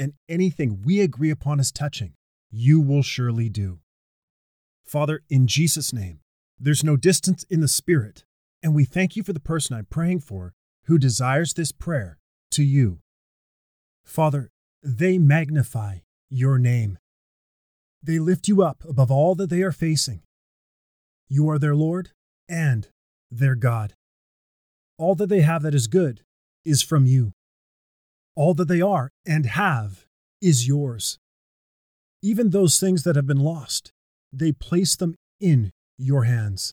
and anything we agree upon as touching, you will surely do. Father, in Jesus' name, there's no distance in the Spirit, and we thank you for the person I'm praying for who desires this prayer to you. Father, they magnify your name. They lift you up above all that they are facing. You are their Lord and their God. All that they have that is good is from you. All that they are and have is yours. Even those things that have been lost, they place them in your hands.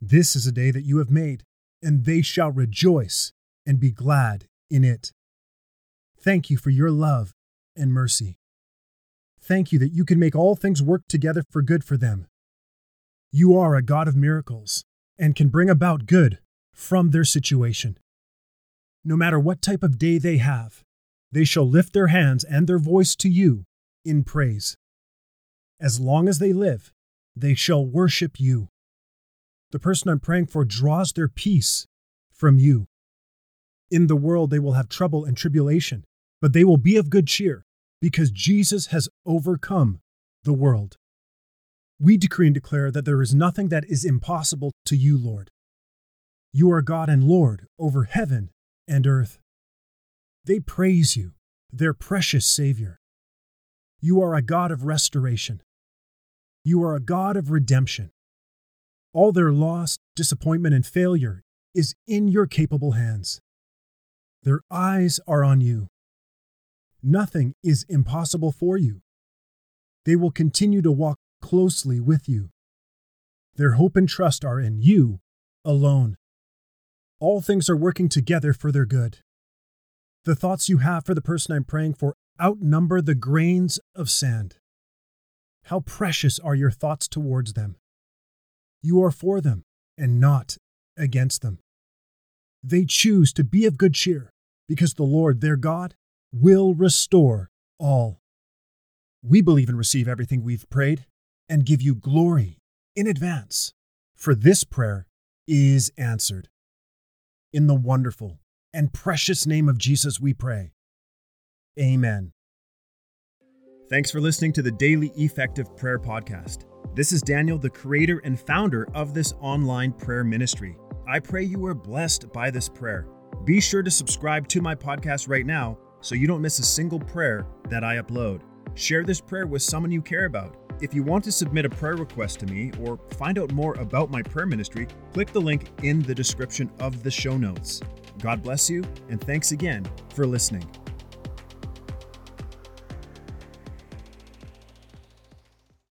This is a day that you have made, and they shall rejoice and be glad in it. Thank you for your love and mercy. Thank you that you can make all things work together for good for them. You are a God of miracles and can bring about good from their situation. No matter what type of day they have, they shall lift their hands and their voice to you in praise. As long as they live, they shall worship you. The person I'm praying for draws their peace from you. In the world, they will have trouble and tribulation, but they will be of good cheer because Jesus has overcome the world. We decree and declare that there is nothing that is impossible to you, Lord. You are God and Lord over heaven and earth. They praise you, their precious Savior. You are a God of restoration. You are a God of redemption. All their loss, disappointment, and failure is in your capable hands. Their eyes are on you. Nothing is impossible for you. They will continue to walk closely with you. Their hope and trust are in you alone. All things are working together for their good. The thoughts you have for the person I'm praying for outnumber the grains of sand. How precious are your thoughts towards them! You are for them and not against them. They choose to be of good cheer because the Lord their God will restore all. We believe and receive everything we've prayed and give you glory in advance, for this prayer is answered. In the wonderful and precious name of Jesus, we pray. Amen. Thanks for listening to the Daily Effective Prayer Podcast. This is Daniel, the creator and founder of this online prayer ministry. I pray you are blessed by this prayer. Be sure to subscribe to my podcast right now so you don't miss a single prayer that I upload. Share this prayer with someone you care about. If you want to submit a prayer request to me or find out more about my prayer ministry, click the link in the description of the show notes. God bless you, and thanks again for listening.